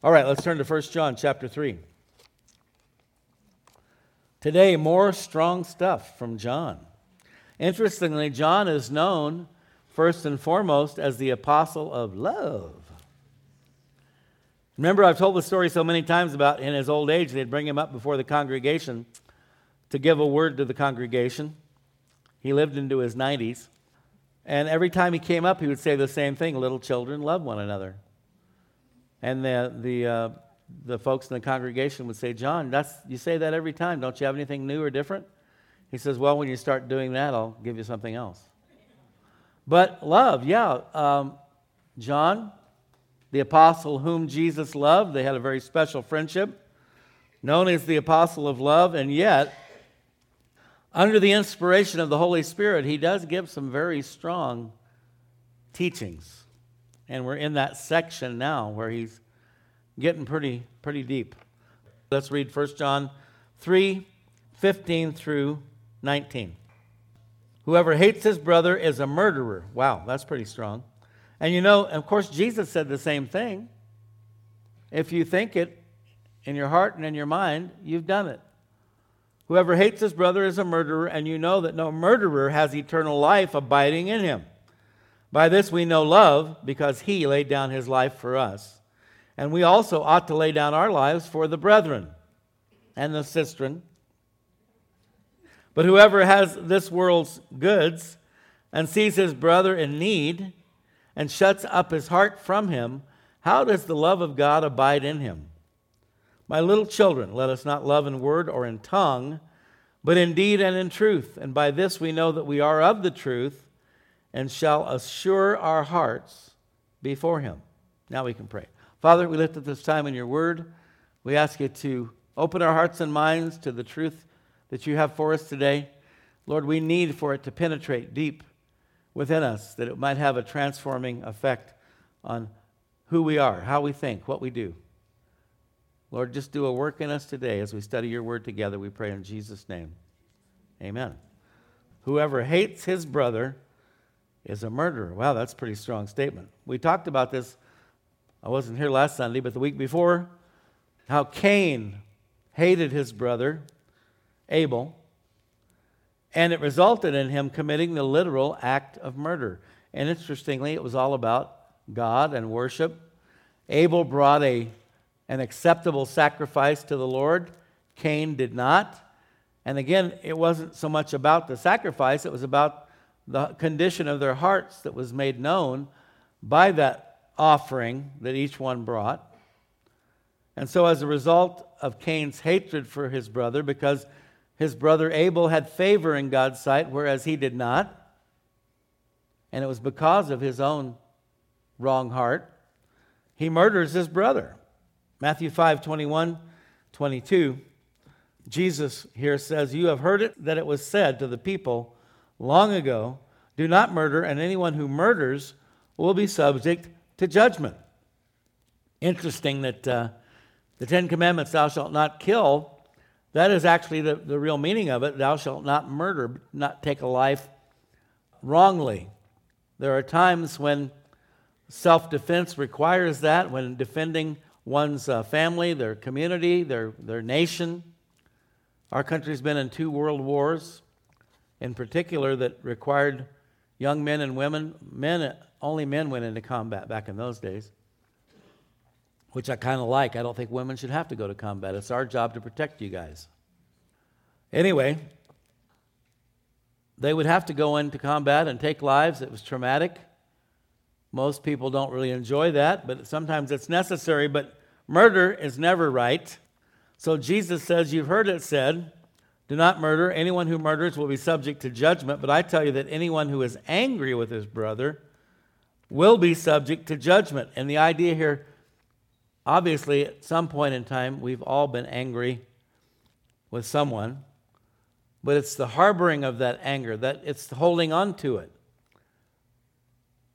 All right, let's turn to 1 John chapter 3. Today, more strong stuff from John. Interestingly, John is known first and foremost as the apostle of love. Remember, I've told the story so many times about in his old age, they'd bring him up before the congregation to give a word to the congregation. He lived into his 90s. And every time he came up, he would say the same thing little children, love one another. And the, the, uh, the folks in the congregation would say, John, that's, you say that every time. Don't you have anything new or different? He says, Well, when you start doing that, I'll give you something else. But love, yeah. Um, John, the apostle whom Jesus loved, they had a very special friendship, known as the apostle of love, and yet, under the inspiration of the Holy Spirit, he does give some very strong teachings. And we're in that section now where he's getting pretty, pretty deep. Let's read 1 John 3 15 through 19. Whoever hates his brother is a murderer. Wow, that's pretty strong. And you know, of course, Jesus said the same thing. If you think it in your heart and in your mind, you've done it. Whoever hates his brother is a murderer, and you know that no murderer has eternal life abiding in him. By this we know love, because he laid down his life for us. And we also ought to lay down our lives for the brethren and the sistren. But whoever has this world's goods and sees his brother in need and shuts up his heart from him, how does the love of God abide in him? My little children, let us not love in word or in tongue, but in deed and in truth. And by this we know that we are of the truth and shall assure our hearts before him. Now we can pray. Father, we lift up this time in your word. We ask you to open our hearts and minds to the truth that you have for us today. Lord, we need for it to penetrate deep within us, that it might have a transforming effect on who we are, how we think, what we do. Lord, just do a work in us today as we study your word together. We pray in Jesus' name. Amen. Whoever hates his brother is a murderer. Wow, that's a pretty strong statement. We talked about this, I wasn't here last Sunday, but the week before, how Cain hated his brother Abel, and it resulted in him committing the literal act of murder. And interestingly, it was all about God and worship. Abel brought a, an acceptable sacrifice to the Lord, Cain did not. And again, it wasn't so much about the sacrifice, it was about the condition of their hearts that was made known by that offering that each one brought. And so, as a result of Cain's hatred for his brother, because his brother Abel had favor in God's sight, whereas he did not. And it was because of his own wrong heart. He murders his brother. Matthew 5 21, 22. Jesus here says, You have heard it that it was said to the people long ago, Do not murder, and anyone who murders will be subject to judgment. Interesting that uh, the Ten Commandments, thou shalt not kill, that is actually the, the real meaning of it. Thou shalt not murder, not take a life wrongly. There are times when self defense requires that, when defending one's uh, family, their community, their, their nation. Our country's been in two world wars, in particular, that required young men and women, men, only men went into combat back in those days which I kind of like. I don't think women should have to go to combat. It's our job to protect you guys. Anyway, they would have to go into combat and take lives. It was traumatic. Most people don't really enjoy that, but sometimes it's necessary. But murder is never right. So Jesus says, You've heard it said, do not murder. Anyone who murders will be subject to judgment. But I tell you that anyone who is angry with his brother will be subject to judgment. And the idea here Obviously, at some point in time, we've all been angry with someone, but it's the harboring of that anger, that it's holding on to it.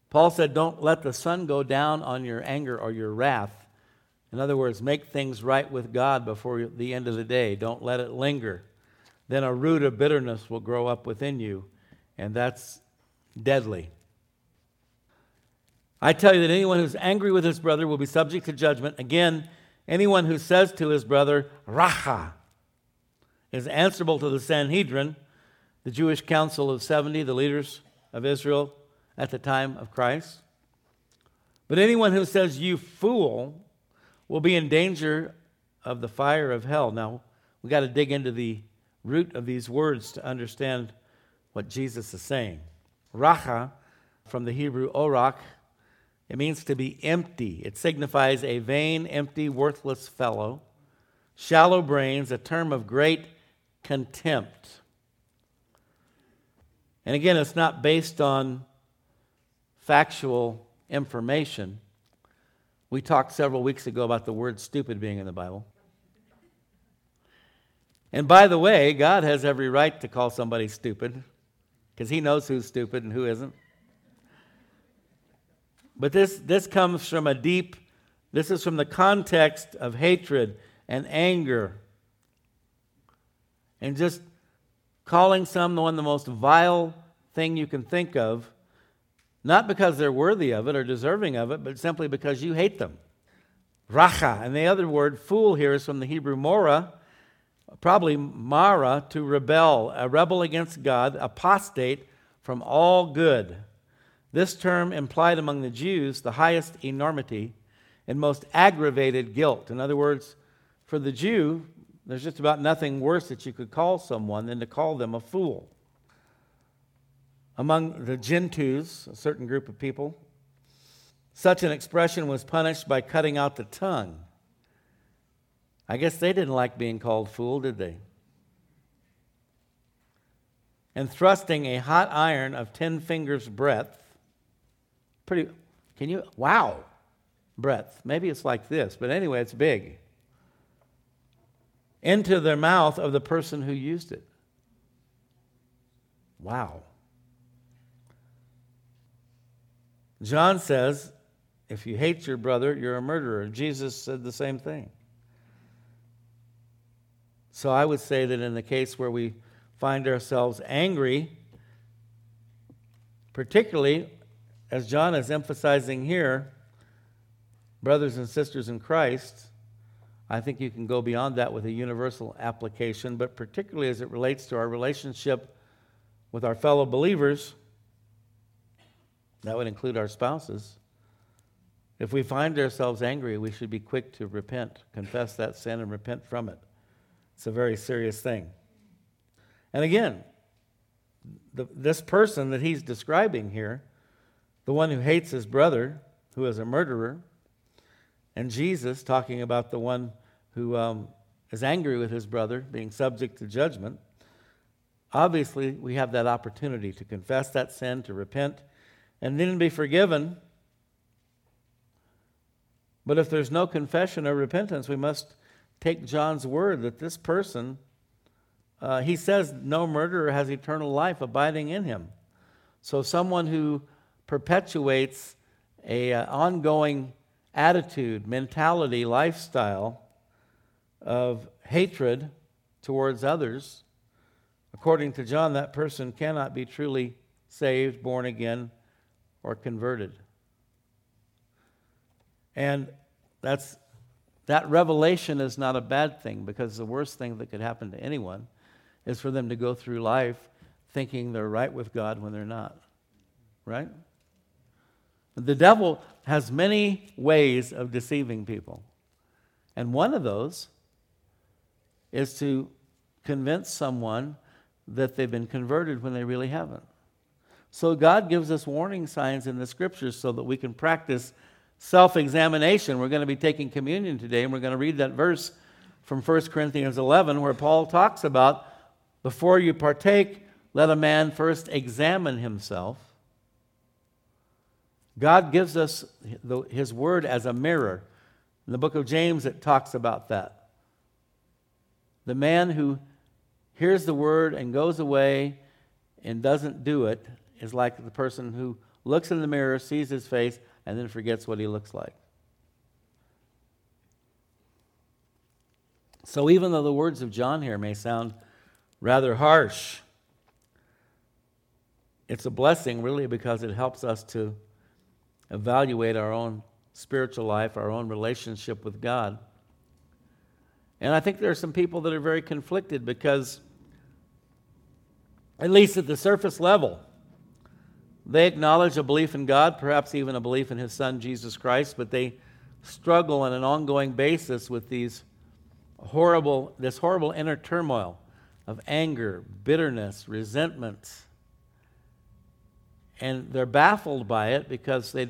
Paul said, Don't let the sun go down on your anger or your wrath. In other words, make things right with God before the end of the day. Don't let it linger. Then a root of bitterness will grow up within you, and that's deadly. I tell you that anyone who's angry with his brother will be subject to judgment. Again, anyone who says to his brother, Racha, is answerable to the Sanhedrin, the Jewish council of 70, the leaders of Israel at the time of Christ. But anyone who says, You fool, will be in danger of the fire of hell. Now, we got to dig into the root of these words to understand what Jesus is saying. Racha, from the Hebrew orak, it means to be empty. It signifies a vain, empty, worthless fellow. Shallow brains, a term of great contempt. And again, it's not based on factual information. We talked several weeks ago about the word stupid being in the Bible. And by the way, God has every right to call somebody stupid because he knows who's stupid and who isn't. But this, this comes from a deep, this is from the context of hatred and anger and just calling someone the most vile thing you can think of, not because they're worthy of it or deserving of it, but simply because you hate them. Racha. And the other word, fool, here is from the Hebrew mora, probably mara, to rebel, a rebel against God, apostate from all good. This term implied among the Jews the highest enormity and most aggravated guilt. In other words, for the Jew, there's just about nothing worse that you could call someone than to call them a fool. Among the Gentoos, a certain group of people, such an expression was punished by cutting out the tongue. I guess they didn't like being called fool, did they? And thrusting a hot iron of 10 fingers' breadth. Pretty, can you, wow, breadth. Maybe it's like this, but anyway, it's big into the mouth of the person who used it. Wow. John says, if you hate your brother, you're a murderer. Jesus said the same thing. So I would say that in the case where we find ourselves angry, particularly as John is emphasizing here, brothers and sisters in Christ, I think you can go beyond that with a universal application, but particularly as it relates to our relationship with our fellow believers, that would include our spouses. If we find ourselves angry, we should be quick to repent, confess that sin, and repent from it. It's a very serious thing. And again, the, this person that he's describing here, the one who hates his brother, who is a murderer, and Jesus, talking about the one who um, is angry with his brother, being subject to judgment, obviously we have that opportunity to confess that sin, to repent, and then be forgiven. But if there's no confession or repentance, we must take John's word that this person, uh, he says, no murderer has eternal life abiding in him. So someone who perpetuates a uh, ongoing attitude, mentality, lifestyle of hatred towards others, according to John, that person cannot be truly saved, born again, or converted. And that's that revelation is not a bad thing because the worst thing that could happen to anyone is for them to go through life thinking they're right with God when they're not. Right? The devil has many ways of deceiving people. And one of those is to convince someone that they've been converted when they really haven't. So God gives us warning signs in the scriptures so that we can practice self examination. We're going to be taking communion today, and we're going to read that verse from 1 Corinthians 11 where Paul talks about before you partake, let a man first examine himself God gives us His Word as a mirror. In the book of James, it talks about that. The man who hears the Word and goes away and doesn't do it is like the person who looks in the mirror, sees his face, and then forgets what he looks like. So, even though the words of John here may sound rather harsh, it's a blessing really because it helps us to evaluate our own spiritual life, our own relationship with God. And I think there are some people that are very conflicted because, at least at the surface level, they acknowledge a belief in God, perhaps even a belief in His Son, Jesus Christ, but they struggle on an ongoing basis with these horrible, this horrible inner turmoil of anger, bitterness, resentment. And they're baffled by it because they,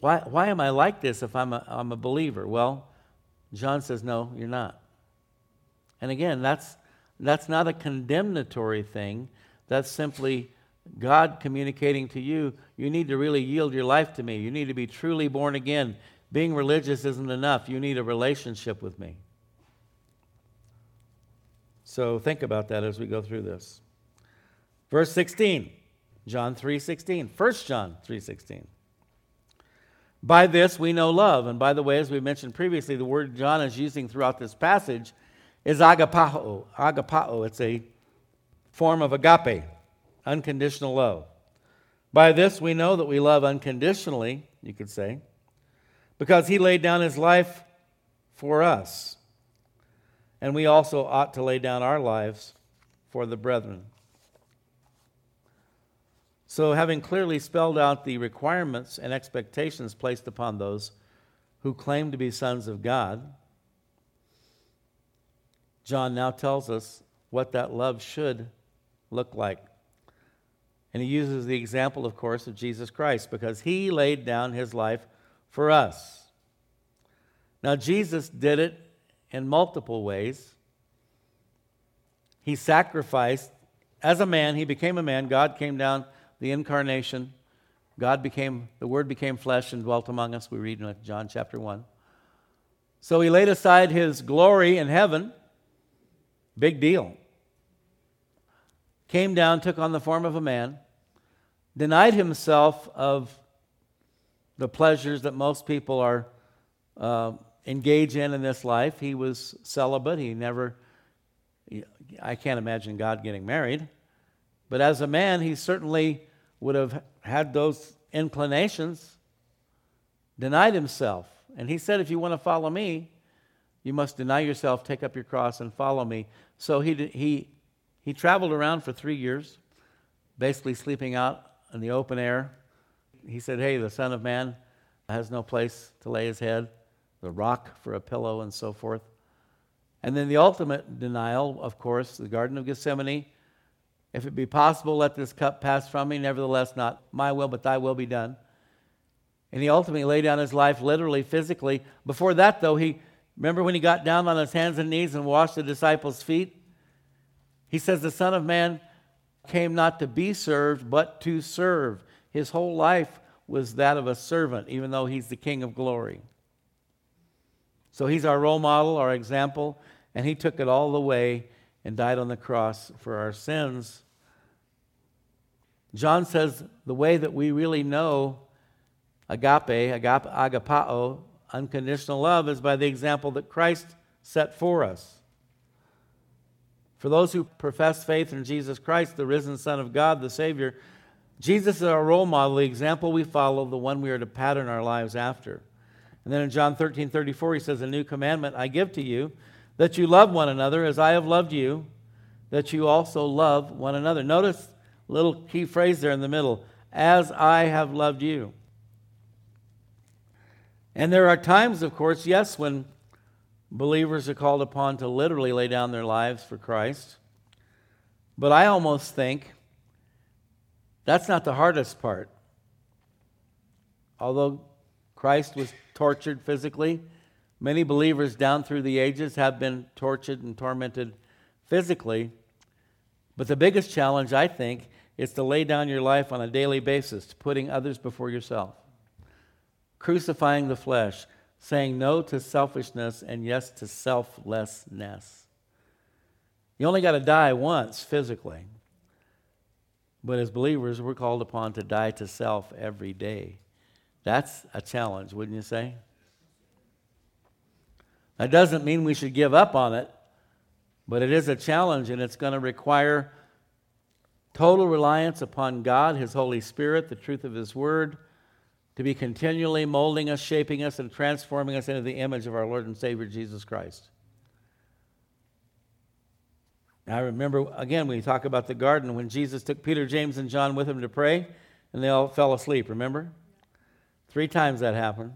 why, why am I like this if I'm a, I'm a believer? Well, John says, no, you're not. And again, that's, that's not a condemnatory thing. That's simply God communicating to you, you need to really yield your life to me. You need to be truly born again. Being religious isn't enough. You need a relationship with me. So think about that as we go through this. Verse 16, John 3:16. 1 John 3:16. By this we know love. And by the way, as we mentioned previously, the word John is using throughout this passage is agapao. Agapao, it's a form of agape, unconditional love. By this we know that we love unconditionally, you could say, because he laid down his life for us. And we also ought to lay down our lives for the brethren. So, having clearly spelled out the requirements and expectations placed upon those who claim to be sons of God, John now tells us what that love should look like. And he uses the example, of course, of Jesus Christ because he laid down his life for us. Now, Jesus did it in multiple ways. He sacrificed, as a man, he became a man. God came down, the incarnation. God became, the Word became flesh and dwelt among us. We read in John chapter 1. So he laid aside his glory in heaven. Big deal. Came down, took on the form of a man, denied himself of the pleasures that most people are uh, in in this life. He was celibate. He never, I can't imagine God getting married. But as a man, he certainly would have had those inclinations, denied himself. And he said, If you want to follow me, you must deny yourself, take up your cross, and follow me. So he, he, he traveled around for three years, basically sleeping out in the open air. He said, Hey, the Son of Man has no place to lay his head the rock for a pillow, and so forth. And then the ultimate denial, of course, the Garden of Gethsemane. If it be possible, let this cup pass from me. Nevertheless, not my will, but thy will be done. And he ultimately laid down his life literally, physically. Before that, though, he remember when he got down on his hands and knees and washed the disciples' feet? He says, The Son of Man came not to be served, but to serve. His whole life was that of a servant, even though he's the King of glory. So he's our role model, our example, and he took it all the way and died on the cross for our sins. John says the way that we really know agape, agape agapao, unconditional love, is by the example that Christ set for us. For those who profess faith in Jesus Christ, the risen Son of God, the Savior, Jesus is our role model, the example we follow, the one we are to pattern our lives after. And then in John 13 34, he says, A new commandment I give to you, that you love one another as I have loved you, that you also love one another. Notice little key phrase there in the middle as I have loved you. And there are times, of course, yes, when believers are called upon to literally lay down their lives for Christ. But I almost think that's not the hardest part. Although Christ was tortured physically. Many believers down through the ages have been tortured and tormented physically. But the biggest challenge, I think, is to lay down your life on a daily basis, putting others before yourself, crucifying the flesh, saying no to selfishness and yes to selflessness. You only got to die once physically. But as believers, we're called upon to die to self every day. That's a challenge, wouldn't you say? That doesn't mean we should give up on it, but it is a challenge and it's going to require total reliance upon God, His Holy Spirit, the truth of His Word, to be continually molding us, shaping us, and transforming us into the image of our Lord and Savior Jesus Christ. I remember, again, when we talk about the garden, when Jesus took Peter, James, and John with him to pray, and they all fell asleep, remember? Three times that happened.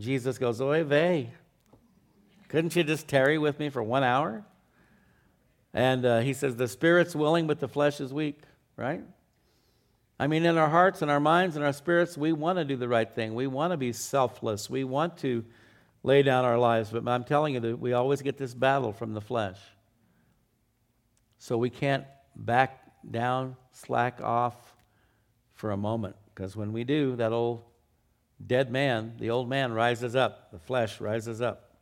Jesus goes, Oy vey. Couldn't you just tarry with me for one hour? And uh, he says, The spirit's willing, but the flesh is weak, right? I mean, in our hearts and our minds and our spirits, we want to do the right thing. We want to be selfless. We want to lay down our lives. But I'm telling you that we always get this battle from the flesh. So we can't back down, slack off for a moment. Because when we do, that old dead man, the old man rises up, the flesh rises up.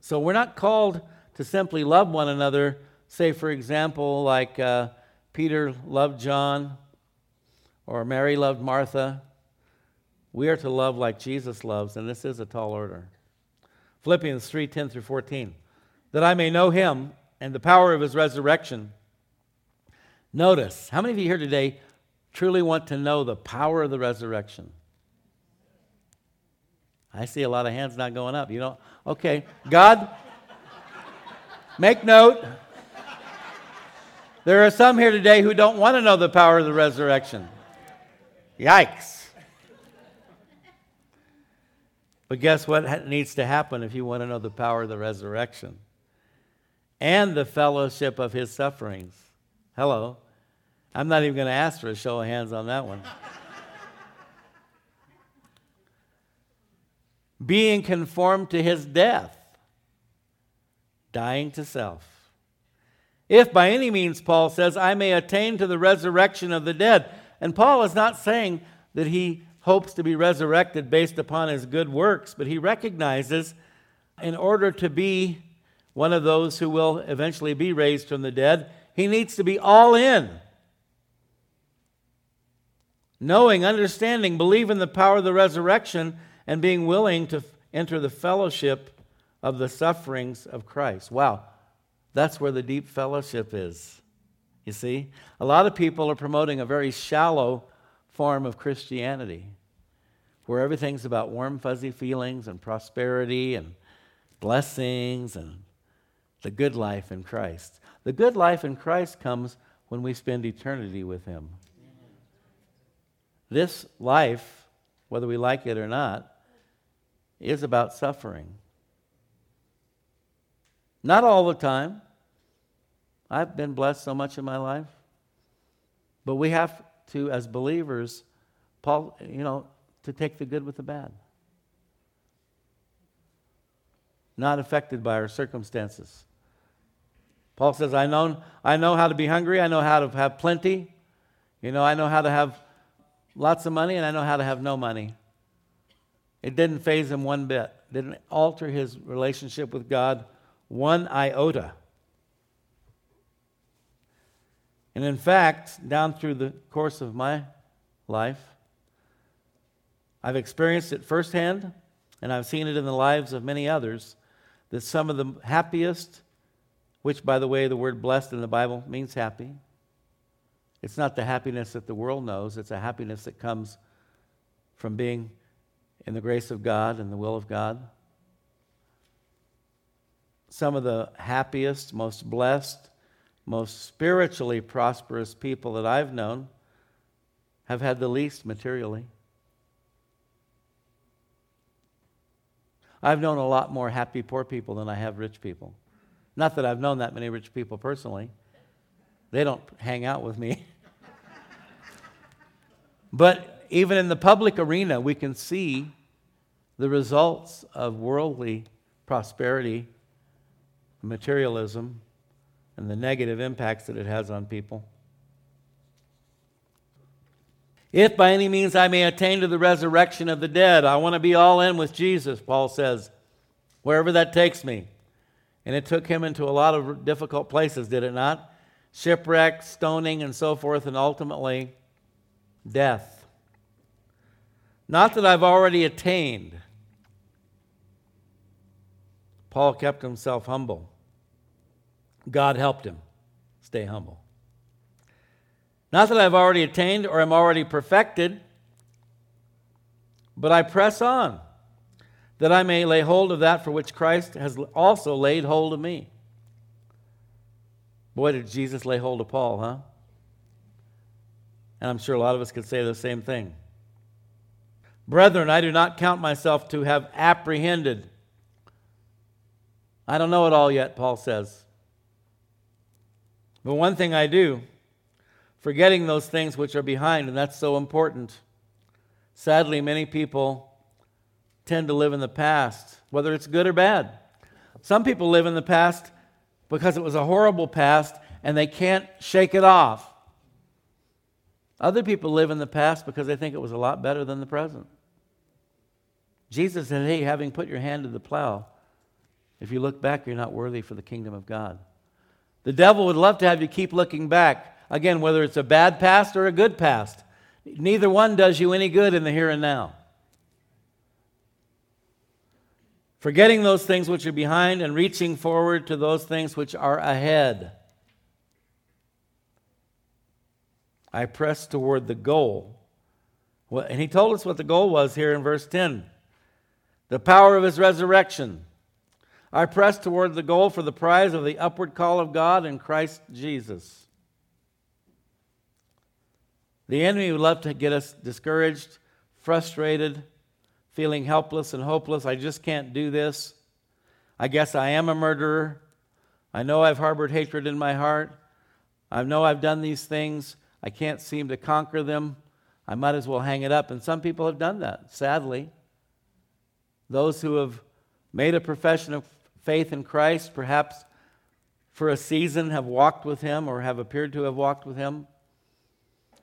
So we're not called to simply love one another, say, for example, like uh, Peter loved John or Mary loved Martha. We are to love like Jesus loves, and this is a tall order. Philippians 3 10 through 14 that I may know him and the power of his resurrection. Notice, how many of you here today truly want to know the power of the resurrection? I see a lot of hands not going up. You know, okay, God, make note. There are some here today who don't want to know the power of the resurrection. Yikes. But guess what needs to happen if you want to know the power of the resurrection? and the fellowship of his sufferings. Hello. I'm not even going to ask for a show of hands on that one. Being conformed to his death, dying to self. If by any means, Paul says, I may attain to the resurrection of the dead. And Paul is not saying that he hopes to be resurrected based upon his good works, but he recognizes in order to be one of those who will eventually be raised from the dead, he needs to be all in. Knowing, understanding, believing the power of the resurrection, and being willing to enter the fellowship of the sufferings of Christ. Wow, that's where the deep fellowship is. You see? A lot of people are promoting a very shallow form of Christianity where everything's about warm, fuzzy feelings and prosperity and blessings and the good life in Christ. The good life in Christ comes when we spend eternity with Him. This life, whether we like it or not, is about suffering. Not all the time. I've been blessed so much in my life. But we have to, as believers, Paul, you know, to take the good with the bad. Not affected by our circumstances. Paul says, I know, I know how to be hungry, I know how to have plenty, you know, I know how to have lots of money, and I know how to have no money. It didn't faze him one bit, it didn't alter his relationship with God one iota. And in fact, down through the course of my life, I've experienced it firsthand, and I've seen it in the lives of many others, that some of the happiest, which, by the way, the word blessed in the Bible means happy. It's not the happiness that the world knows, it's a happiness that comes from being in the grace of God and the will of God. Some of the happiest, most blessed, most spiritually prosperous people that I've known have had the least materially. I've known a lot more happy poor people than I have rich people. Not that I've known that many rich people personally, they don't hang out with me. but even in the public arena, we can see the results of worldly prosperity, materialism, and the negative impacts that it has on people. If by any means I may attain to the resurrection of the dead, I want to be all in with Jesus, Paul says, wherever that takes me. And it took him into a lot of difficult places, did it not? Shipwreck, stoning, and so forth, and ultimately death. Not that I've already attained. Paul kept himself humble. God helped him stay humble. Not that I've already attained or am already perfected, but I press on, that I may lay hold of that for which Christ has also laid hold of me. Boy, did Jesus lay hold of Paul, huh? And I'm sure a lot of us could say the same thing. Brethren, I do not count myself to have apprehended. I don't know it all yet, Paul says. But one thing I do, forgetting those things which are behind, and that's so important. Sadly, many people tend to live in the past, whether it's good or bad. Some people live in the past because it was a horrible past and they can't shake it off. Other people live in the past because they think it was a lot better than the present. Jesus said, Hey, having put your hand to the plow, if you look back, you're not worthy for the kingdom of God. The devil would love to have you keep looking back. Again, whether it's a bad past or a good past, neither one does you any good in the here and now. Forgetting those things which are behind and reaching forward to those things which are ahead. I press toward the goal. And he told us what the goal was here in verse 10 the power of his resurrection. I press toward the goal for the prize of the upward call of God in Christ Jesus. The enemy would love to get us discouraged, frustrated, feeling helpless and hopeless. I just can't do this. I guess I am a murderer. I know I've harbored hatred in my heart. I know I've done these things. I can't seem to conquer them. I might as well hang it up. And some people have done that, sadly. Those who have made a profession of faith in Christ, perhaps for a season have walked with Him or have appeared to have walked with Him.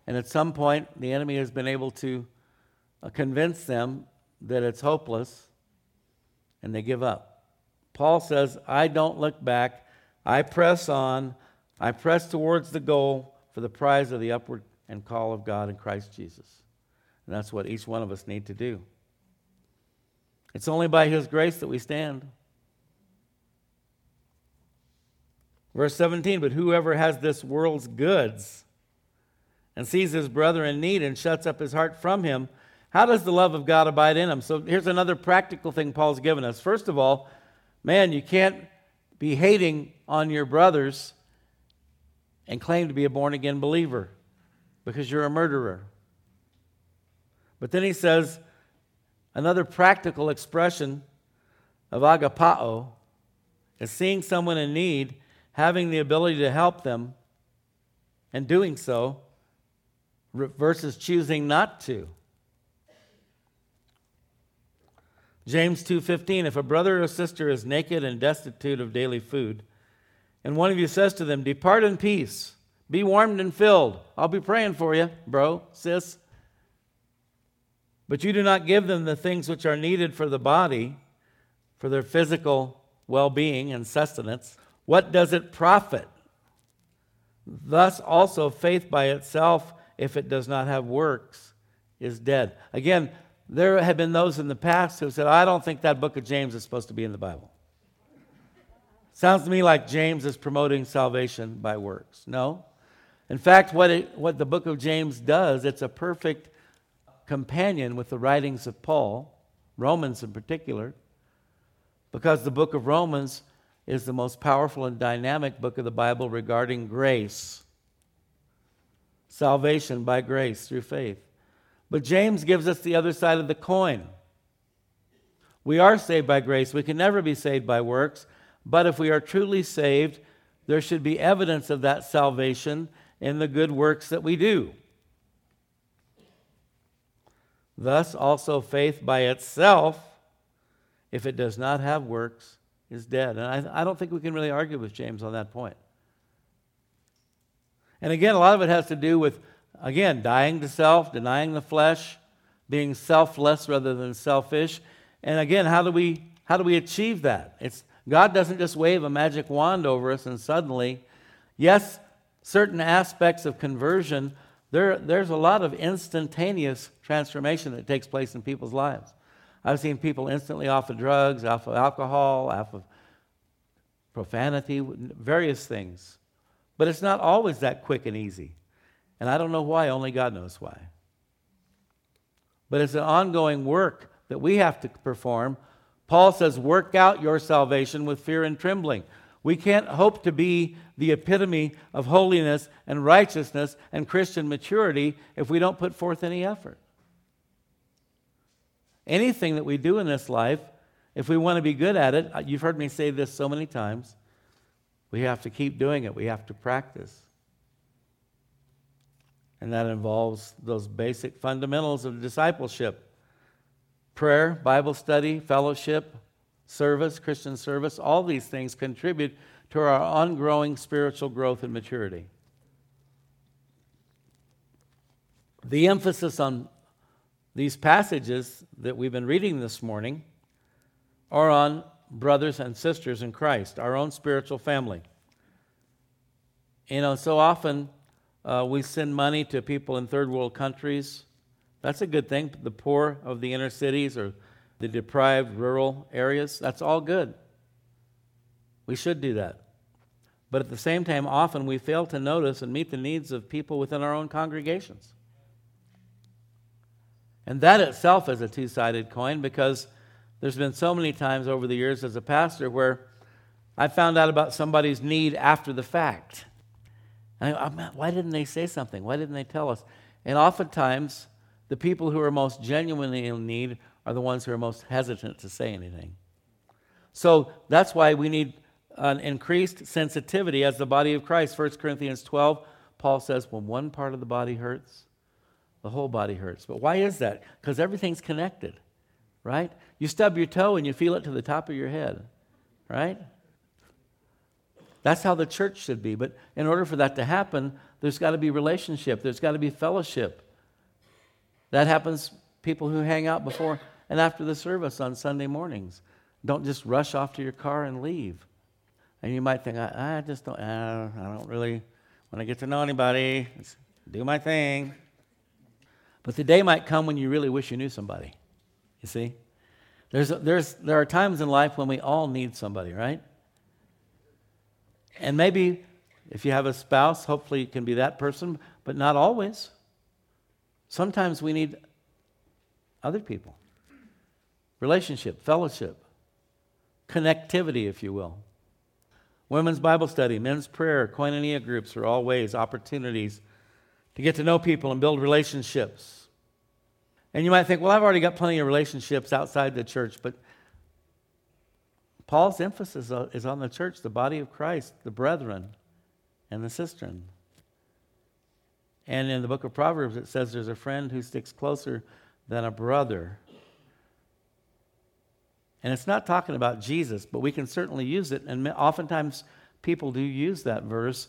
And at some point, the enemy has been able to uh, convince them that it's hopeless, and they give up. Paul says, I don't look back. I press on. I press towards the goal for the prize of the upward and call of God in Christ Jesus. And that's what each one of us need to do. It's only by His grace that we stand. Verse 17, but whoever has this world's goods and sees his brother in need and shuts up his heart from him, how does the love of God abide in him? So here's another practical thing Paul's given us. First of all, man, you can't be hating on your brothers and claim to be a born again believer because you're a murderer. But then he says, Another practical expression of agapao is seeing someone in need, having the ability to help them, and doing so versus choosing not to. James 2:15 If a brother or sister is naked and destitute of daily food, and one of you says to them, "Depart in peace, be warmed and filled. I'll be praying for you, bro, sis." But you do not give them the things which are needed for the body, for their physical well being and sustenance. What does it profit? Thus, also, faith by itself, if it does not have works, is dead. Again, there have been those in the past who said, I don't think that book of James is supposed to be in the Bible. Sounds to me like James is promoting salvation by works. No. In fact, what, it, what the book of James does, it's a perfect companion with the writings of Paul, Romans in particular, because the book of Romans is the most powerful and dynamic book of the Bible regarding grace. Salvation by grace through faith. But James gives us the other side of the coin. We are saved by grace. We can never be saved by works. But if we are truly saved, there should be evidence of that salvation in the good works that we do. Thus, also faith by itself, if it does not have works, is dead. And I, I, don't think we can really argue with James on that point. And again, a lot of it has to do with, again, dying to self, denying the flesh, being selfless rather than selfish. And again, how do we how do we achieve that? It's God doesn't just wave a magic wand over us and suddenly, yes, certain aspects of conversion there, there's a lot of instantaneous transformation that takes place in people's lives. I've seen people instantly off of drugs, off of alcohol, off of profanity, various things. But it's not always that quick and easy. And I don't know why, only God knows why. But it's an ongoing work that we have to perform. Paul says, Work out your salvation with fear and trembling. We can't hope to be the epitome of holiness and righteousness and Christian maturity if we don't put forth any effort. Anything that we do in this life, if we want to be good at it, you've heard me say this so many times, we have to keep doing it, we have to practice. And that involves those basic fundamentals of discipleship prayer, Bible study, fellowship, service, Christian service. All these things contribute to our ongoing spiritual growth and maturity. The emphasis on these passages that we've been reading this morning are on brothers and sisters in Christ, our own spiritual family. You know, so often uh, we send money to people in third world countries. That's a good thing. The poor of the inner cities or the deprived rural areas, that's all good. We should do that. But at the same time, often we fail to notice and meet the needs of people within our own congregations. And that itself is a two sided coin because there's been so many times over the years as a pastor where I found out about somebody's need after the fact. And I, oh, why didn't they say something? Why didn't they tell us? And oftentimes, the people who are most genuinely in need are the ones who are most hesitant to say anything. So that's why we need an increased sensitivity as the body of Christ. 1 Corinthians 12, Paul says, when one part of the body hurts, the whole body hurts. But why is that? Because everything's connected, right? You stub your toe and you feel it to the top of your head, right? That's how the church should be. But in order for that to happen, there's got to be relationship, there's got to be fellowship. That happens, people who hang out before and after the service on Sunday mornings. Don't just rush off to your car and leave. And you might think, I, I just don't, I don't really want to get to know anybody, just do my thing. But the day might come when you really wish you knew somebody. You see? There's, there's, there are times in life when we all need somebody, right? And maybe if you have a spouse, hopefully it can be that person, but not always. Sometimes we need other people relationship, fellowship, connectivity, if you will. Women's Bible study, men's prayer, koinonia groups are all ways, opportunities to get to know people and build relationships. And you might think, well, I've already got plenty of relationships outside the church, but Paul's emphasis is on the church, the body of Christ, the brethren, and the sistren. And in the book of Proverbs, it says there's a friend who sticks closer than a brother. And it's not talking about Jesus, but we can certainly use it. And oftentimes people do use that verse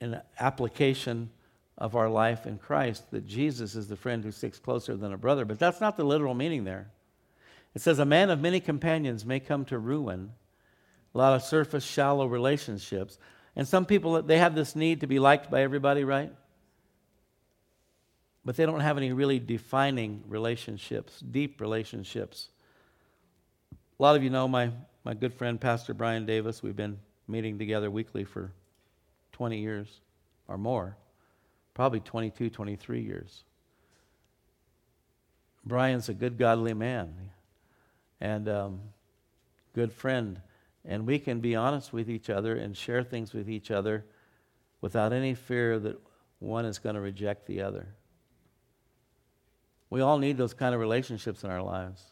in application of our life in Christ that Jesus is the friend who sticks closer than a brother. But that's not the literal meaning there. It says, A man of many companions may come to ruin. A lot of surface, shallow relationships. And some people, they have this need to be liked by everybody, right? But they don't have any really defining relationships, deep relationships. A lot of you know my, my good friend, Pastor Brian Davis. We've been meeting together weekly for 20 years or more, probably 22, 23 years. Brian's a good, godly man and um, good friend. And we can be honest with each other and share things with each other without any fear that one is going to reject the other. We all need those kind of relationships in our lives.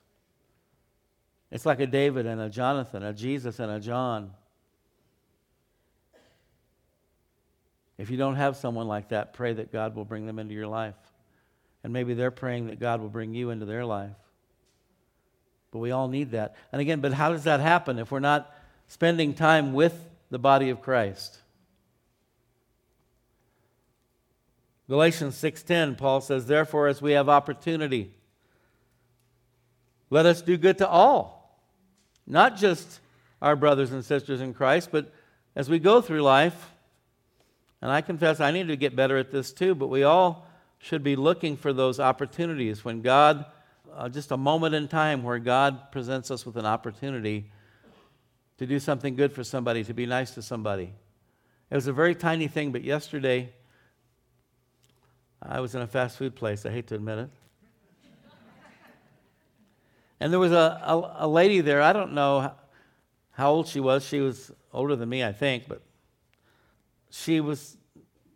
It's like a David and a Jonathan, a Jesus and a John. If you don't have someone like that, pray that God will bring them into your life. And maybe they're praying that God will bring you into their life. But we all need that. And again, but how does that happen if we're not spending time with the body of Christ? Galatians 6:10 Paul says, "Therefore as we have opportunity, let us do good to all, not just our brothers and sisters in Christ, but as we go through life, and I confess I need to get better at this too, but we all should be looking for those opportunities when God uh, just a moment in time where God presents us with an opportunity to do something good for somebody, to be nice to somebody. It was a very tiny thing, but yesterday I was in a fast food place. I hate to admit it. And there was a, a, a, lady there. I don't know how old she was. She was older than me, I think, but she was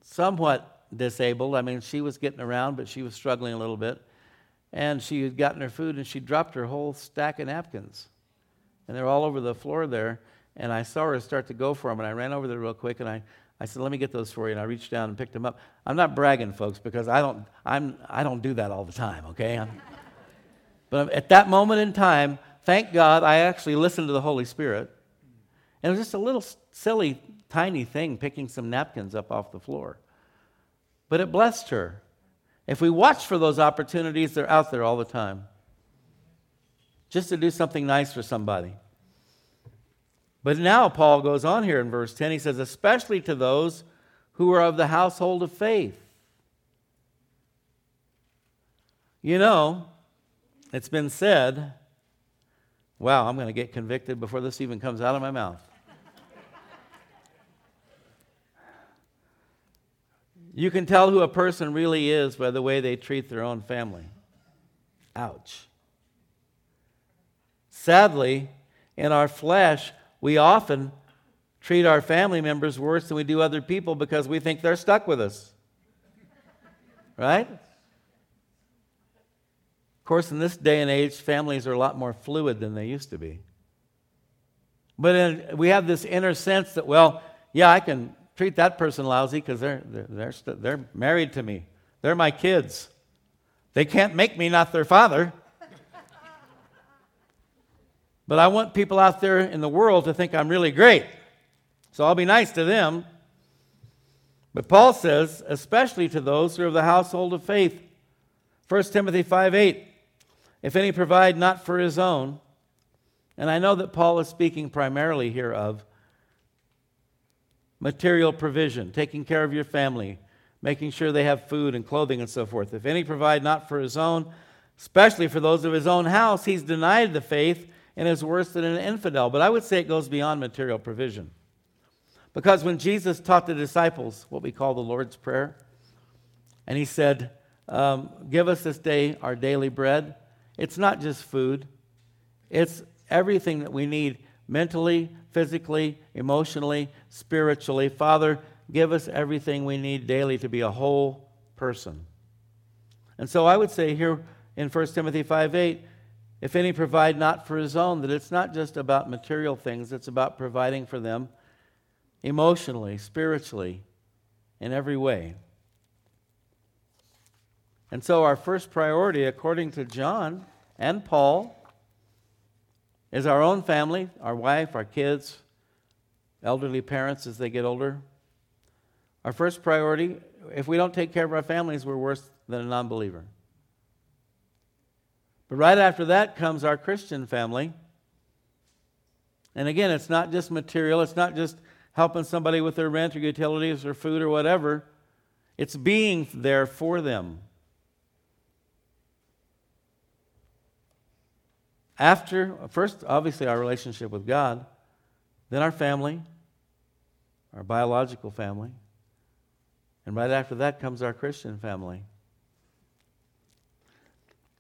somewhat disabled. I mean, she was getting around, but she was struggling a little bit. And she had gotten her food and she dropped her whole stack of napkins. And they're all over the floor there. And I saw her start to go for them. And I ran over there real quick and I, I said, Let me get those for you. And I reached down and picked them up. I'm not bragging, folks, because I don't, I'm, I don't do that all the time, okay? I'm, but at that moment in time, thank God I actually listened to the Holy Spirit. And it was just a little silly, tiny thing picking some napkins up off the floor. But it blessed her. If we watch for those opportunities, they're out there all the time. Just to do something nice for somebody. But now Paul goes on here in verse 10. He says, especially to those who are of the household of faith. You know, it's been said, wow, I'm going to get convicted before this even comes out of my mouth. You can tell who a person really is by the way they treat their own family. Ouch. Sadly, in our flesh, we often treat our family members worse than we do other people because we think they're stuck with us. Right? Of course, in this day and age, families are a lot more fluid than they used to be. But in, we have this inner sense that, well, yeah, I can treat that person lousy because they're, they're, they're, st- they're married to me. They're my kids. They can't make me not their father. but I want people out there in the world to think I'm really great. So I'll be nice to them. But Paul says, especially to those who are of the household of faith. 1 Timothy 5 8. If any provide not for his own, and I know that Paul is speaking primarily here of material provision, taking care of your family, making sure they have food and clothing and so forth. If any provide not for his own, especially for those of his own house, he's denied the faith and is worse than an infidel. But I would say it goes beyond material provision. Because when Jesus taught the disciples what we call the Lord's Prayer, and he said, um, Give us this day our daily bread, it's not just food, it's everything that we need mentally, physically, emotionally, spiritually. Father, give us everything we need daily to be a whole person. And so I would say here in 1 Timothy 5 8, if any provide not for his own, that it's not just about material things, it's about providing for them emotionally, spiritually, in every way. And so, our first priority, according to John and Paul, is our own family, our wife, our kids, elderly parents as they get older. Our first priority, if we don't take care of our families, we're worse than a non believer. But right after that comes our Christian family. And again, it's not just material, it's not just helping somebody with their rent or utilities or food or whatever, it's being there for them. After, first, obviously, our relationship with God, then our family, our biological family, and right after that comes our Christian family.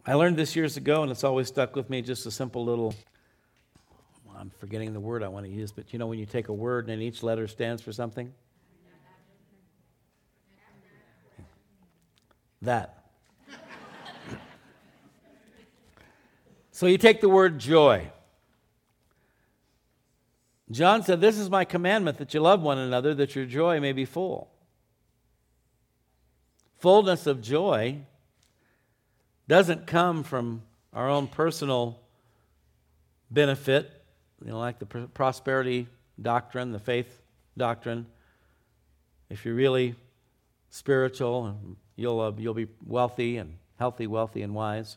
I learned this years ago, and it's always stuck with me just a simple little. I'm forgetting the word I want to use, but you know when you take a word and each letter stands for something? That. So you take the word joy. John said, This is my commandment that you love one another, that your joy may be full. Fullness of joy doesn't come from our own personal benefit, you know, like the prosperity doctrine, the faith doctrine. If you're really spiritual, you'll, uh, you'll be wealthy and healthy, wealthy, and wise.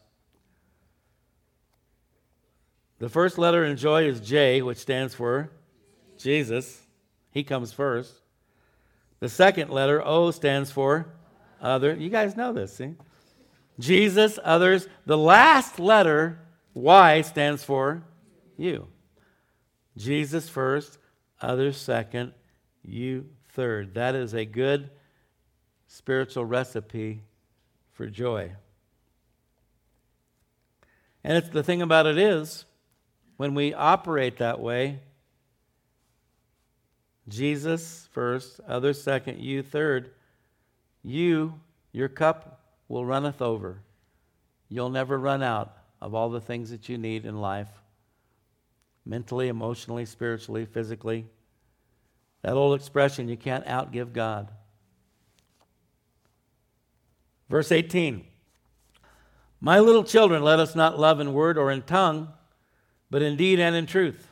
The first letter in joy is J, which stands for Jesus. He comes first. The second letter, O, stands for other. You guys know this, see? Jesus, others. The last letter, Y, stands for you. Jesus first, others second, you third. That is a good spiritual recipe for joy. And the thing about it is, when we operate that way, Jesus first, others second, you third, you, your cup will runneth over. You'll never run out of all the things that you need in life mentally, emotionally, spiritually, physically. That old expression, you can't outgive God. Verse 18 My little children, let us not love in word or in tongue, but in deed and in truth.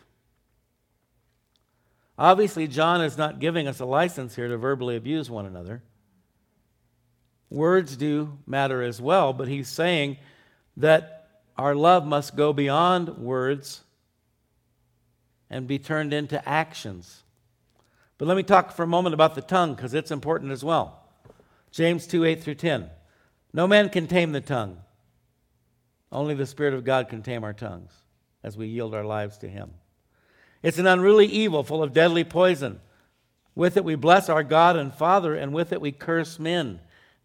Obviously, John is not giving us a license here to verbally abuse one another. Words do matter as well, but he's saying that our love must go beyond words and be turned into actions. But let me talk for a moment about the tongue because it's important as well. James 2 8 through 10. No man can tame the tongue, only the Spirit of God can tame our tongues as we yield our lives to Him. It's an unruly evil full of deadly poison. With it we bless our God and Father, and with it we curse men.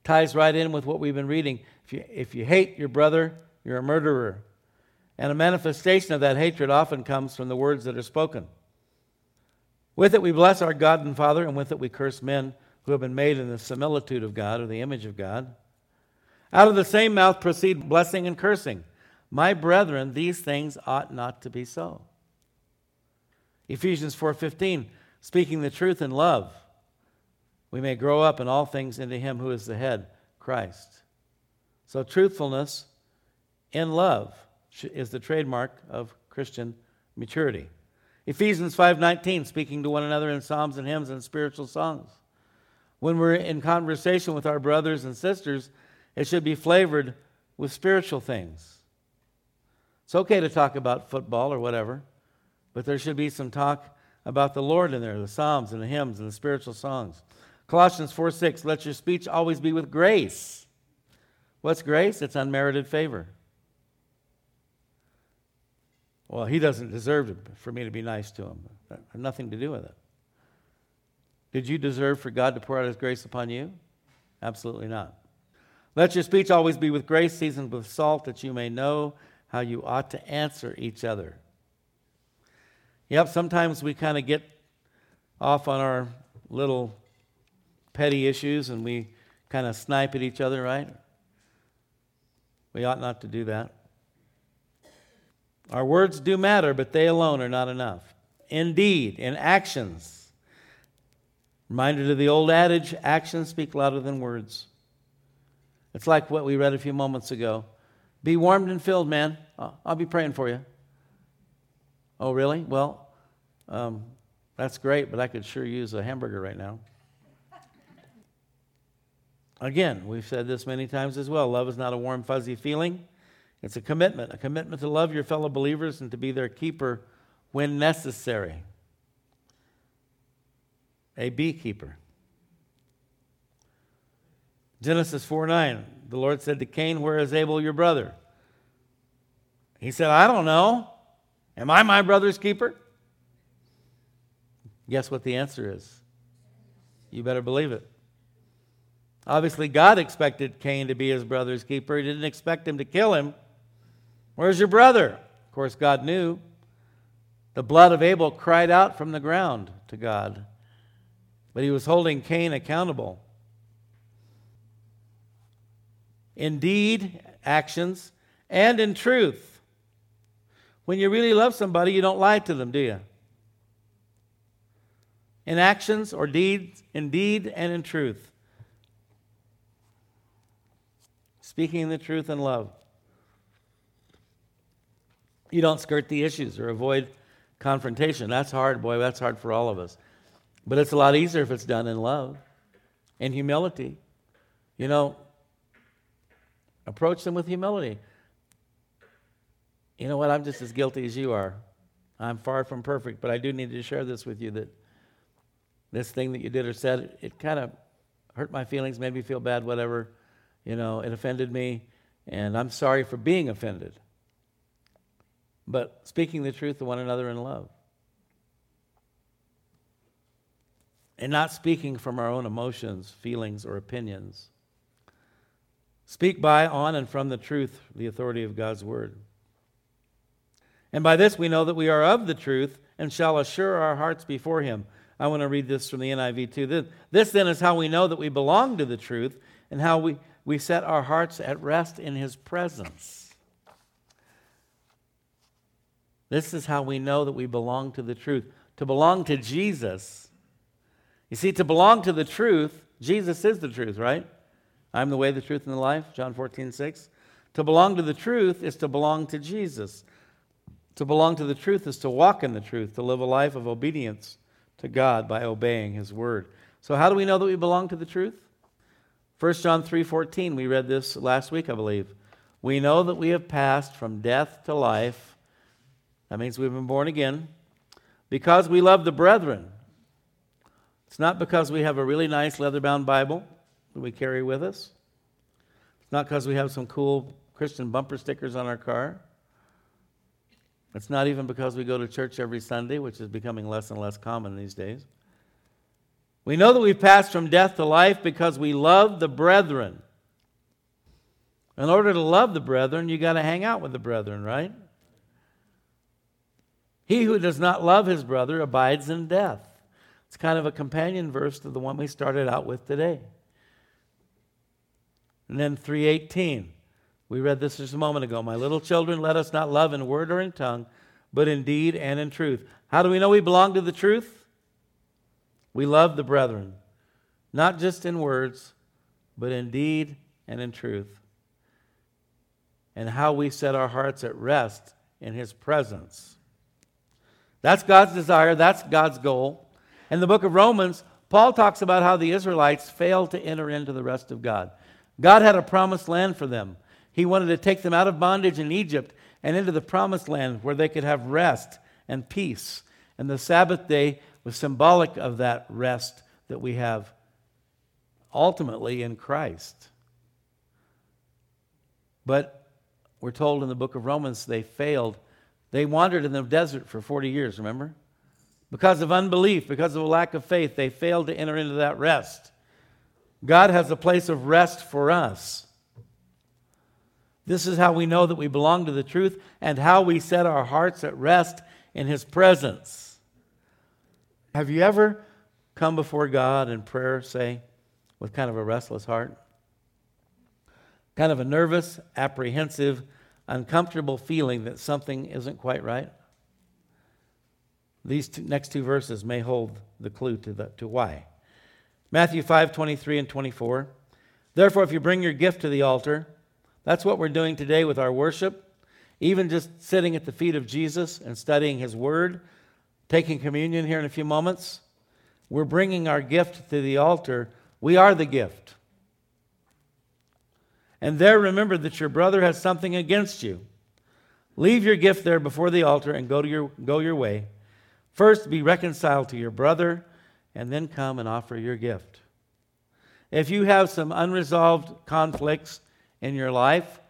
Ties right in with what we've been reading. If you, if you hate your brother, you're a murderer. And a manifestation of that hatred often comes from the words that are spoken. With it we bless our God and Father, and with it we curse men who have been made in the similitude of God or the image of God. Out of the same mouth proceed blessing and cursing. My brethren, these things ought not to be so. Ephesians 4:15, speaking the truth in love, we may grow up in all things into him who is the head, Christ. So truthfulness in love is the trademark of Christian maturity. Ephesians 5:19 speaking to one another in psalms and hymns and spiritual songs. When we're in conversation with our brothers and sisters, it should be flavored with spiritual things. It's okay to talk about football or whatever, but there should be some talk about the Lord in there, the psalms and the hymns and the spiritual songs. Colossians 4 6, let your speech always be with grace. What's grace? It's unmerited favor. Well, he doesn't deserve for me to be nice to him. That had nothing to do with it. Did you deserve for God to pour out his grace upon you? Absolutely not. Let your speech always be with grace, seasoned with salt, that you may know how you ought to answer each other. Yep, sometimes we kind of get off on our little petty issues and we kind of snipe at each other, right? We ought not to do that. Our words do matter, but they alone are not enough. Indeed, in actions, reminder to the old adage actions speak louder than words. It's like what we read a few moments ago. Be warmed and filled, man. I'll be praying for you. Oh, really? Well, um, that's great, but I could sure use a hamburger right now. Again, we've said this many times as well. Love is not a warm, fuzzy feeling. It's a commitment, a commitment to love your fellow believers and to be their keeper when necessary. A beekeeper. Genesis 4 9, the Lord said to Cain, Where is Abel your brother? He said, I don't know. Am I my brother's keeper? Guess what the answer is? You better believe it. Obviously, God expected Cain to be his brother's keeper. He didn't expect him to kill him. Where's your brother? Of course, God knew. The blood of Abel cried out from the ground to God, but he was holding Cain accountable. In deed, actions, and in truth. When you really love somebody, you don't lie to them, do you? In actions or deeds, in deed and in truth. Speaking the truth in love. You don't skirt the issues or avoid confrontation. That's hard, boy. That's hard for all of us. But it's a lot easier if it's done in love and humility. You know, Approach them with humility. You know what? I'm just as guilty as you are. I'm far from perfect, but I do need to share this with you that this thing that you did or said, it, kind of hurt my feelings, made me feel bad, whatever. You know, it offended me, and I'm sorry for being offended. But speaking the truth to one another in love. and not speaking from our own emotions, feelings, or opinions. Speak by, on, and from the truth, the authority of God's word. And by this we know that we are of the truth and shall assure our hearts before him. I want to read this from the NIV too. This, then is how we know that we belong to the truth and how we, we set our hearts at rest in his presence. This is how we know that we belong to the truth. To belong to Jesus. You see, to belong to the truth, Jesus is the truth, right? I'm the way, the truth, and the life, John 14, 6. To belong to the truth is to belong to Jesus. To belong to the truth is to walk in the truth, to live a life of obedience to God by obeying his word. So how do we know that we belong to the truth? 1 John 3:14, we read this last week, I believe. We know that we have passed from death to life. That means we've been born again because we love the brethren. It's not because we have a really nice leather-bound Bible that we carry with us. It's not because we have some cool Christian bumper stickers on our car. It's not even because we go to church every Sunday, which is becoming less and less common these days. We know that we've passed from death to life because we love the brethren. In order to love the brethren, you got to hang out with the brethren, right? He who does not love his brother abides in death. It's kind of a companion verse to the one we started out with today. And then 318. We read this just a moment ago. My little children, let us not love in word or in tongue, but in deed and in truth. How do we know we belong to the truth? We love the brethren, not just in words, but in deed and in truth. And how we set our hearts at rest in His presence. That's God's desire, that's God's goal. In the book of Romans, Paul talks about how the Israelites failed to enter into the rest of God. God had a promised land for them. He wanted to take them out of bondage in Egypt and into the promised land where they could have rest and peace. And the Sabbath day was symbolic of that rest that we have ultimately in Christ. But we're told in the book of Romans they failed. They wandered in the desert for 40 years, remember? Because of unbelief, because of a lack of faith, they failed to enter into that rest. God has a place of rest for us. This is how we know that we belong to the truth and how we set our hearts at rest in His presence. Have you ever come before God in prayer, say, with kind of a restless heart? Kind of a nervous, apprehensive, uncomfortable feeling that something isn't quite right? These two, next two verses may hold the clue to, the, to why. Matthew 5 23 and 24. Therefore, if you bring your gift to the altar, that's what we're doing today with our worship. Even just sitting at the feet of Jesus and studying his word, taking communion here in a few moments, we're bringing our gift to the altar. We are the gift. And there, remember that your brother has something against you. Leave your gift there before the altar and go, to your, go your way. First, be reconciled to your brother, and then come and offer your gift. If you have some unresolved conflicts, in your life.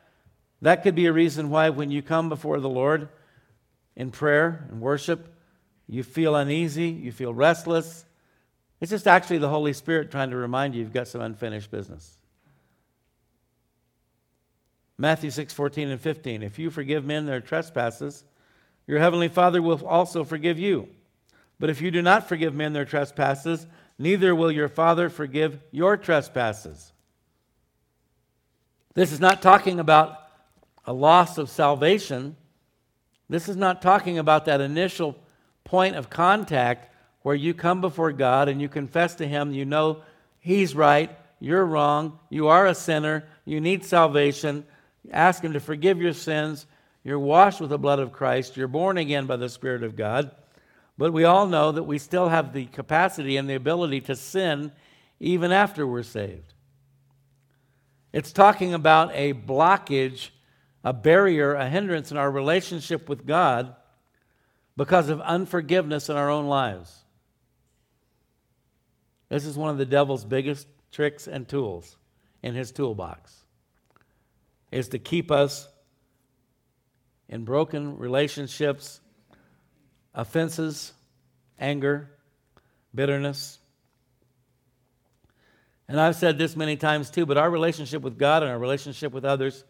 That could be a reason why, when you come before the Lord in prayer and worship, you feel uneasy, you feel restless. It's just actually the Holy Spirit trying to remind you you've got some unfinished business. Matthew 6, 14 and 15. If you forgive men their trespasses, your heavenly Father will also forgive you. But if you do not forgive men their trespasses, neither will your Father forgive your trespasses. This is not talking about a loss of salvation. This is not talking about that initial point of contact where you come before God and you confess to Him, you know He's right, you're wrong, you are a sinner, you need salvation. Ask Him to forgive your sins. You're washed with the blood of Christ, you're born again by the Spirit of God. But we all know that we still have the capacity and the ability to sin even after we're saved. It's talking about a blockage, a barrier, a hindrance in our relationship with God because of unforgiveness in our own lives. This is one of the devil's biggest tricks and tools in his toolbox is to keep us in broken relationships, offenses, anger, bitterness, And I've said this many times too, but our relationship with God and our relationship with others,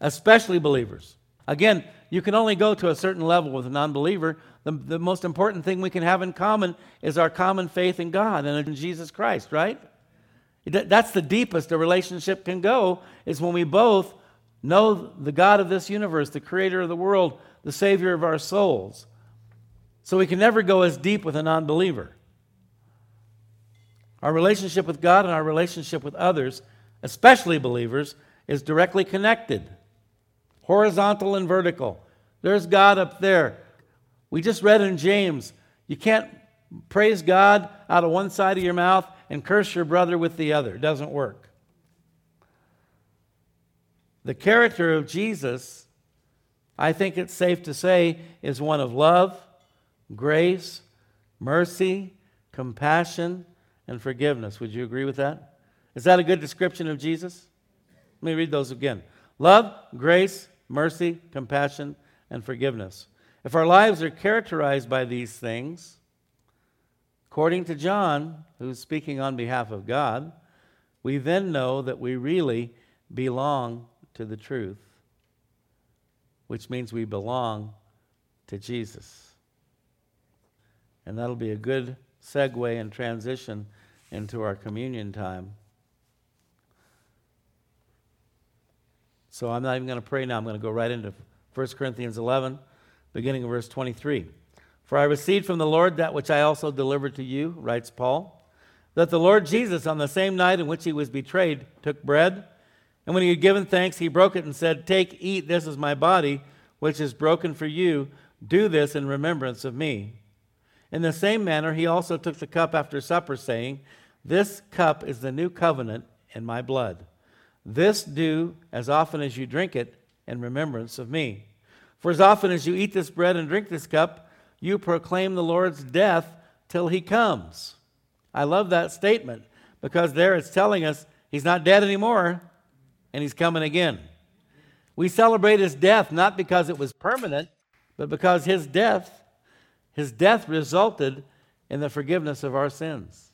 especially believers. Again, you can only go to a certain level with a non believer. The, the most important thing we can have in common is our common faith in God and in Jesus Christ, right? That's the deepest a relationship can go, is when we both know the God of this universe, the creator of the world, the Savior of our souls. So we can never go as deep with a non believer. Our relationship with God and our relationship with others, especially believers, is directly connected horizontal and vertical. There's God up there. We just read in James you can't praise God out of one side of your mouth and curse your brother with the other. It doesn't work. The character of Jesus, I think it's safe to say, is one of love, grace, mercy, compassion, and forgiveness. Would you agree with that? Is that a good description of Jesus? Let me read those again love, grace, mercy, compassion, and forgiveness. If our lives are characterized by these things, according to John, who's speaking on behalf of God, we then know that we really belong to the truth, which means we belong to Jesus. And that'll be a good segue and transition into our communion time. So I'm not even going to pray now. I'm going to go right into 1 Corinthians 11, beginning of verse 23. For I received from the Lord that which I also delivered to you, writes Paul, that the Lord Jesus, on the same night in which he was betrayed, took bread, and when he had given thanks, he broke it and said, Take, eat, this is my body, which is broken for you. Do this in remembrance of me. In the same manner, he also took the cup after supper, saying, This cup is the new covenant in my blood. This do as often as you drink it in remembrance of me. For as often as you eat this bread and drink this cup, you proclaim the Lord's death till he comes. I love that statement because there it's telling us he's not dead anymore and he's coming again. We celebrate his death not because it was permanent, but because his death, his death resulted in the forgiveness of our sins.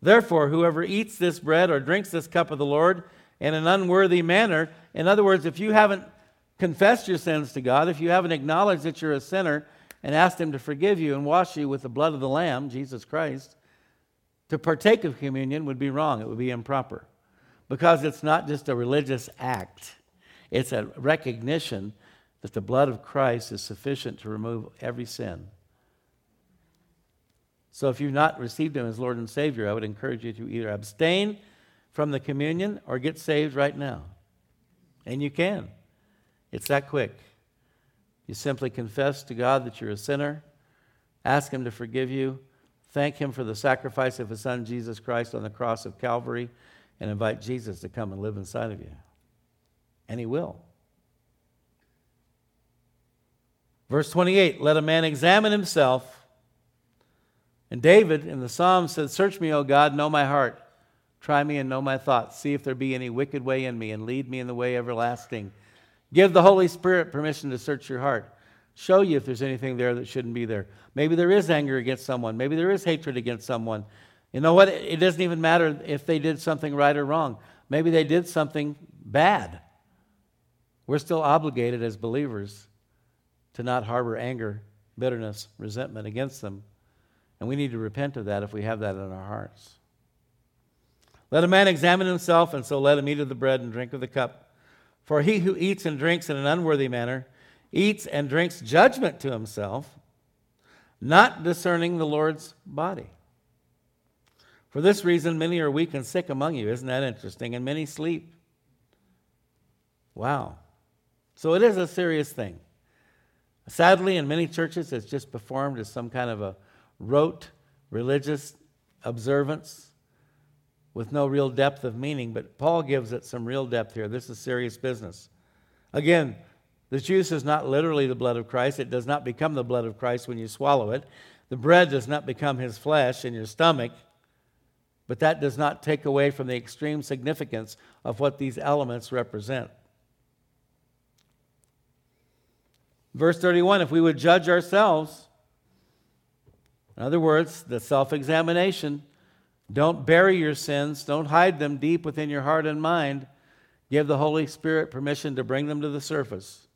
Therefore, whoever eats this bread or drinks this cup of the Lord in an unworthy manner, in other words, if you haven't confessed your sins to God, if you haven't acknowledged that you're a sinner and asked Him to forgive you and wash you with the blood of the Lamb, Jesus Christ, to partake of communion would be wrong. It would be improper. Because it's not just a religious act, it's a recognition that the blood of Christ is sufficient to remove every sin. So if you've not received Him as Lord and Savior, I would encourage you to either abstain from the communion or get saved right now. And you can. It's that quick. You simply confess to God that you're a sinner, ask Him to forgive you, thank Him for the sacrifice of His Son, Jesus Christ, on the cross of Calvary, and invite Jesus to come and live inside of you. And He will. Verse 28 Let a man examine himself and David in the Psalm said, Search me, O God, know my heart. Try me and know my thoughts. See if there be any wicked way in me, and lead me in the way everlasting. Give the Holy Spirit permission to search your heart. Show you if there's anything there that shouldn't be there. Maybe there is anger against someone. Maybe there is hatred against someone. You know what? It doesn't even matter if they did something right or wrong. Maybe they did something bad. We're still obligated as believers to not harbor anger, bitterness, resentment against them. And we need to repent of that if we have that in our hearts. Let a man examine himself, and so let him eat of the bread and drink of the cup. For he who eats and drinks in an unworthy manner eats and drinks judgment to himself, not discerning the Lord's body. For this reason, many are weak and sick among you. Isn't that interesting? And many sleep. Wow. So it is a serious thing. Sadly, in many churches, it's just performed as some kind of a rote religious observance with no real depth of meaning, but Paul gives it some real depth here. This is serious business. Again, the juice is not literally the blood of Christ. It does not become the blood of Christ when you swallow it. The bread does not become his flesh in your stomach, but that does not take away from the extreme significance of what these elements represent. Verse 31 If we would judge ourselves, in other words, the self examination Don't bury your sins, don't hide them deep within your heart and mind. Give the Holy Spirit permission to bring them to the surface.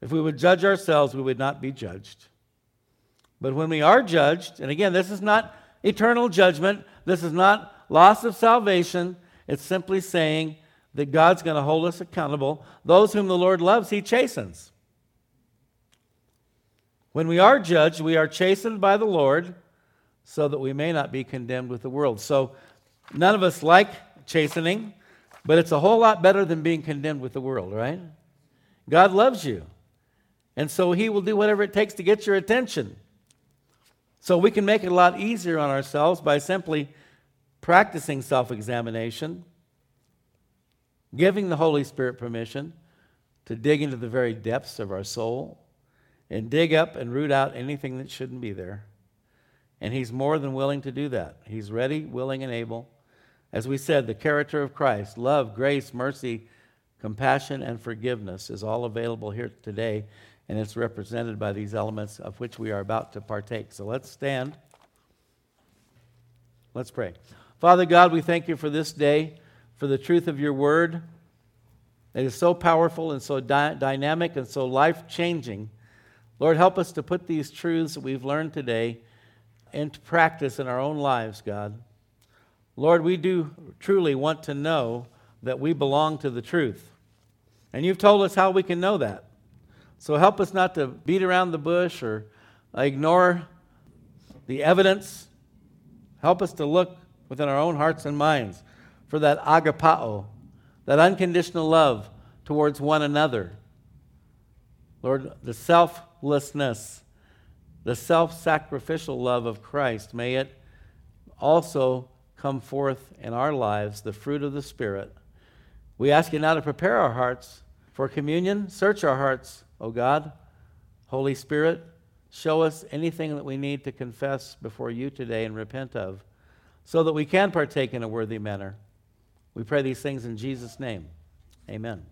If we would judge ourselves, we would not be judged. But when we are judged, and again, this is not eternal judgment, this is not loss of salvation, it's simply saying that God's going to hold us accountable. Those whom the Lord loves, He chastens. When we are judged, we are chastened by the Lord so that we may not be condemned with the world. So none of us like chastening, but it's a whole lot better than being condemned with the world, right? God loves you. And so he will do whatever it takes to get your attention. So we can make it a lot easier on ourselves by simply practicing self examination, giving the Holy Spirit permission to dig into the very depths of our soul and dig up and root out anything that shouldn't be there. And He's more than willing to do that. He's ready, willing, and able. As we said, the character of Christ love, grace, mercy, compassion, and forgiveness is all available here today, and it's represented by these elements of which we are about to partake. So let's stand. Let's pray. Father God, we thank you for this day, for the truth of your word. It is so powerful and so dy- dynamic and so life changing. Lord, help us to put these truths that we've learned today into practice in our own lives, God. Lord, we do truly want to know that we belong to the truth. And you've told us how we can know that. So help us not to beat around the bush or ignore the evidence. Help us to look within our own hearts and minds for that agapao, that unconditional love towards one another. Lord, the selflessness, the self sacrificial love of Christ, may it also come forth in our lives, the fruit of the Spirit. We ask you now to prepare our hearts for communion. Search our hearts, O God. Holy Spirit, show us anything that we need to confess before you today and repent of, so that we can partake in a worthy manner. We pray these things in Jesus' name. Amen.